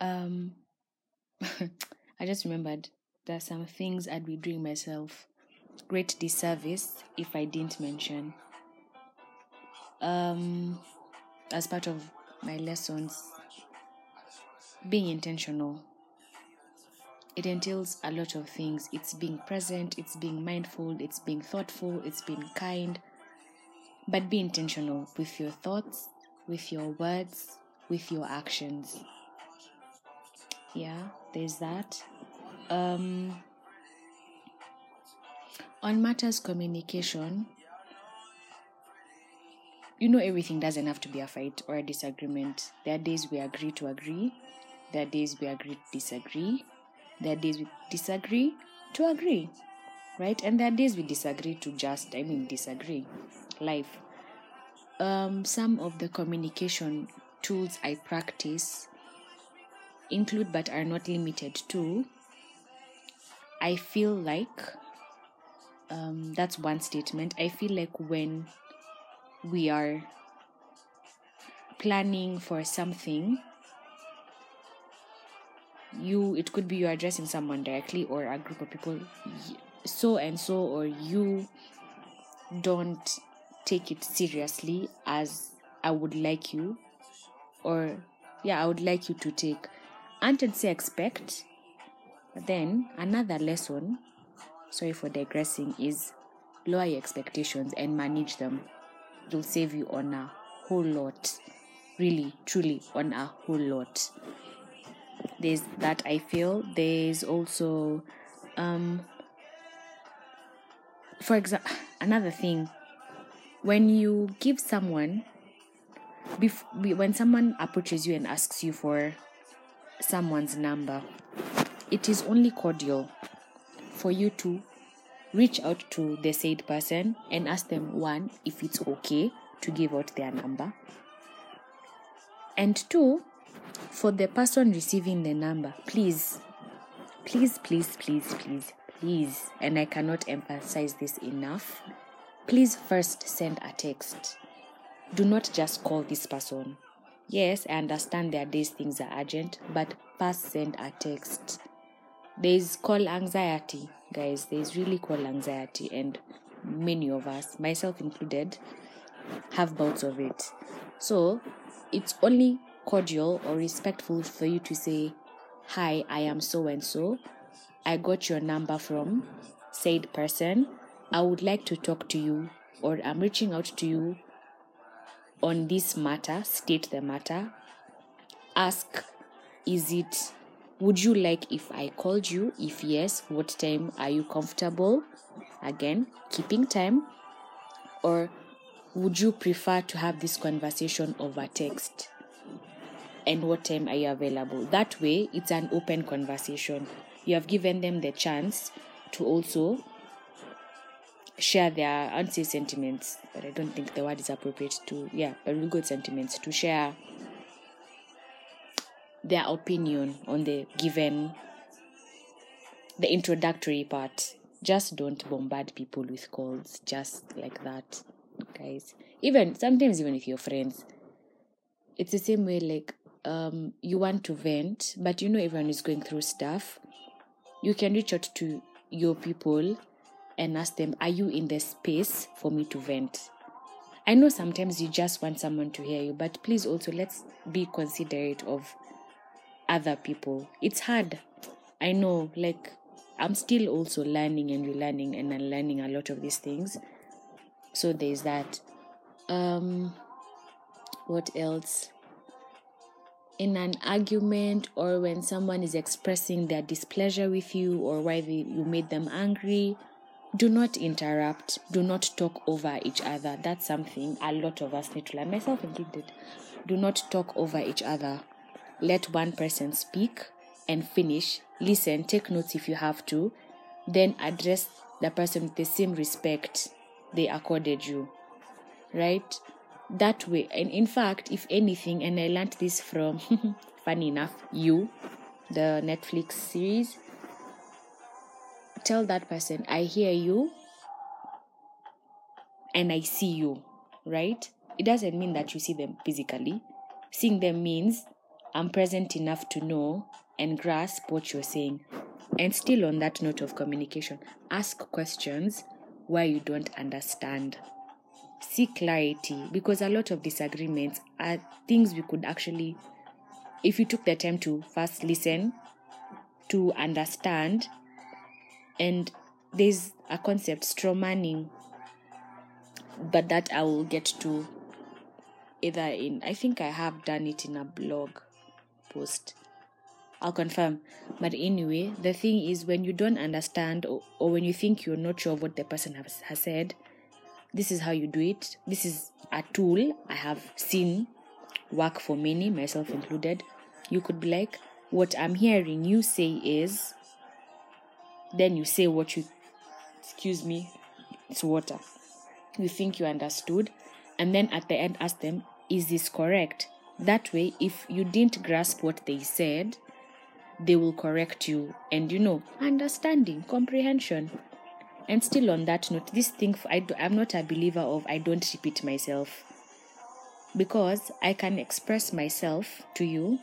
Um, I just remembered there are some things I'd be doing myself great disservice if I didn't mention. Um, as part of my lessons, being intentional. It entails a lot of things. It's being present, it's being mindful, it's being thoughtful, it's being kind. But be intentional with your thoughts, with your words, with your actions. Yeah, there's that. Um, on matters communication, you know everything doesn't have to be a fight or a disagreement. There are days we agree to agree, there are days we agree to disagree, there are days we disagree to agree, right? And there are days we disagree to just, I mean, disagree. Life. Um, some of the communication tools I practice include but are not limited to. I feel like um, that's one statement. I feel like when we are planning for something, you it could be you're addressing someone directly or a group of people, so and so, or you don't take it seriously as I would like you, or yeah, I would like you to take. And I'd say expect. But then another lesson, sorry for digressing, is lower your expectations and manage them. It'll save you on a whole lot. Really, truly, on a whole lot. There's that I feel. There's also, um, for example, another thing. When you give someone, bef- when someone approaches you and asks you for someone's number, it is only cordial for you to reach out to the said person and ask them one if it's okay to give out their number. And two for the person receiving the number please please please please please please and i cannot emphasize this enough please first send a text. Do not just call this person yes i understand there are days things are urgent but first send a text there's call anxiety guys. There's really call anxiety and many of us myself included have bouts of it. So it's only cordial or respectful for you to say hi i am so and so. I got your number from said person. I would like to talk to you or i'm reaching out to you on this matter state the matter ask is it would you like if I called you? If yes, what time are you comfortable? Again, keeping time. Or would you prefer to have this conversation over text? And what time are you available? That way, it's an open conversation. You have given them the chance to also share their unsay sentiments, but I don't think the word is appropriate to, yeah, but real good sentiments to share their opinion on the given the introductory part. Just don't bombard people with calls just like that guys. Even sometimes even if you're friends. It's the same way like um you want to vent but you know everyone is going through stuff. You can reach out to your people and ask them are you in the space for me to vent i know sometimes you just want someone to hear you but please also let's be considerate of other people. It's hard. I know, like, I'm still also learning and relearning and unlearning a lot of these things. So there's that. Um, what else? In an argument or when someone is expressing their displeasure with you or why they, you made them angry, do not interrupt. Do not talk over each other. That's something a lot of us need to learn, myself included. Do not talk over each other let one person speak and finish, listen, take notes if you have to, then address the person with the same respect they accorded you. Right? That way, and in fact, if anything, and I learned this from, funny enough, you, the Netflix series, tell that person, I hear you and I see you, right? It doesn't mean that you see them physically. Seeing them means I'm present enough to know and grasp what you're saying. And still, on that note of communication, ask questions where you don't understand. Seek clarity because a lot of disagreements are things we could actually, if you took the time to first listen, to understand, and there's a concept, straw manning, but that I will get to either in, I think I have done it in a blog post. I'll confirm. But anyway, the thing is when you don't understand or, or when you think you're not sure of what the person has, has said, this is how you do it. This is a tool I have seen work for many, myself included. You could be like, What I'm hearing you say is, then you say what you, excuse me, it's water. You think you understood, and then at the end ask them, Is this correct? That way, if you didn't grasp what they said, they will correct you. And you know, understanding, comprehension. And still on that note, this thing I do, I'm not a believer of I don't repeat myself because I can express myself to you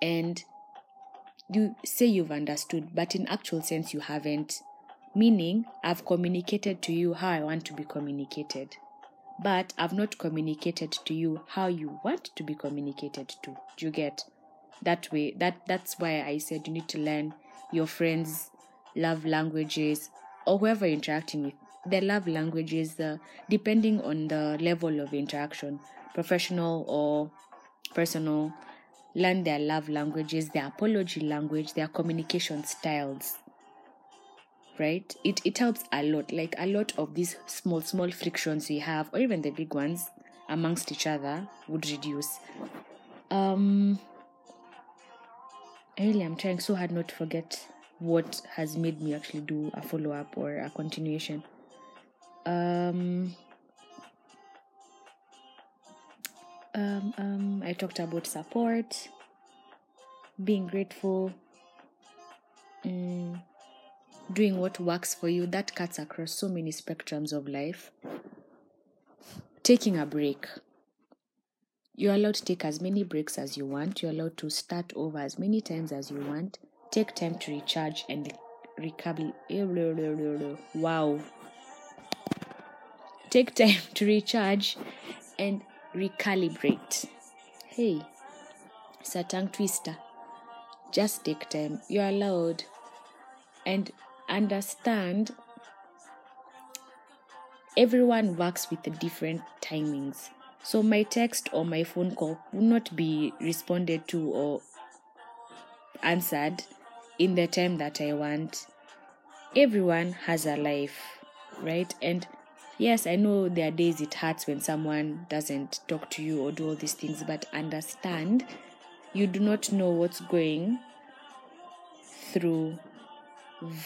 and you say you've understood, but in actual sense you haven't. Meaning, I've communicated to you how I want to be communicated, but I've not communicated to you how you want to be communicated to. Do you get that way? That that's why I said you need to learn your friends' love languages or whoever you're interacting with. Their love languages, uh, depending on the level of interaction, professional or personal, learn their love languages, their apology language, their communication styles. Right? It it helps a lot. Like a lot of these small, small frictions we have, or even the big ones amongst each other would reduce. Um really I'm trying so hard not to forget what has made me actually do a follow up or a continuation. Um um, um, I talked about support, being grateful, mm, doing what works for you. That cuts across so many spectrums of life. Taking a break. You're allowed to take as many breaks as you want. You're allowed to start over as many times as you want. Take time to recharge and recover. Wow. Take time to recharge and recalibrate. Hey, it's a tongue twister. Just take time. You're allowed. And understand everyone works with different timings. So my text or my phone call will not be responded to or answered in the time that I want. Everyone has a life, right? And yes, I know there are days it hurts when someone doesn't talk to you or do all these things, but understand you do not know what's going through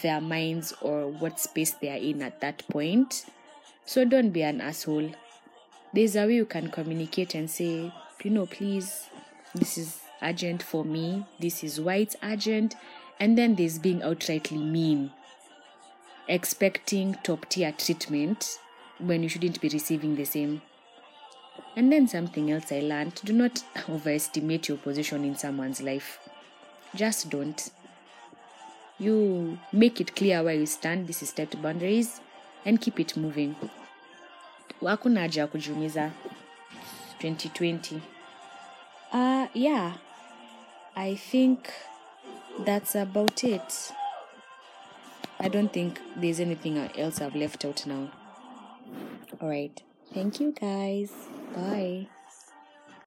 their minds or what space they are in at that point. So don't be an asshole. There's a way you can communicate and say, you know, please, this is urgent for me, this is why it's urgent. And then there's being outrightly mean, expecting top tier treatment when you shouldn't be receiving the same. And then something else I learned do not overestimate your position in someone's life. Just don't. You make it clear where you stand, this is set boundaries, and keep it moving. Hakuna haja ya kujiumiza 2020. Uh, yeah, I think that's about it. I don't think there's anything else I've left out now. All right. Thank you guys. Bye.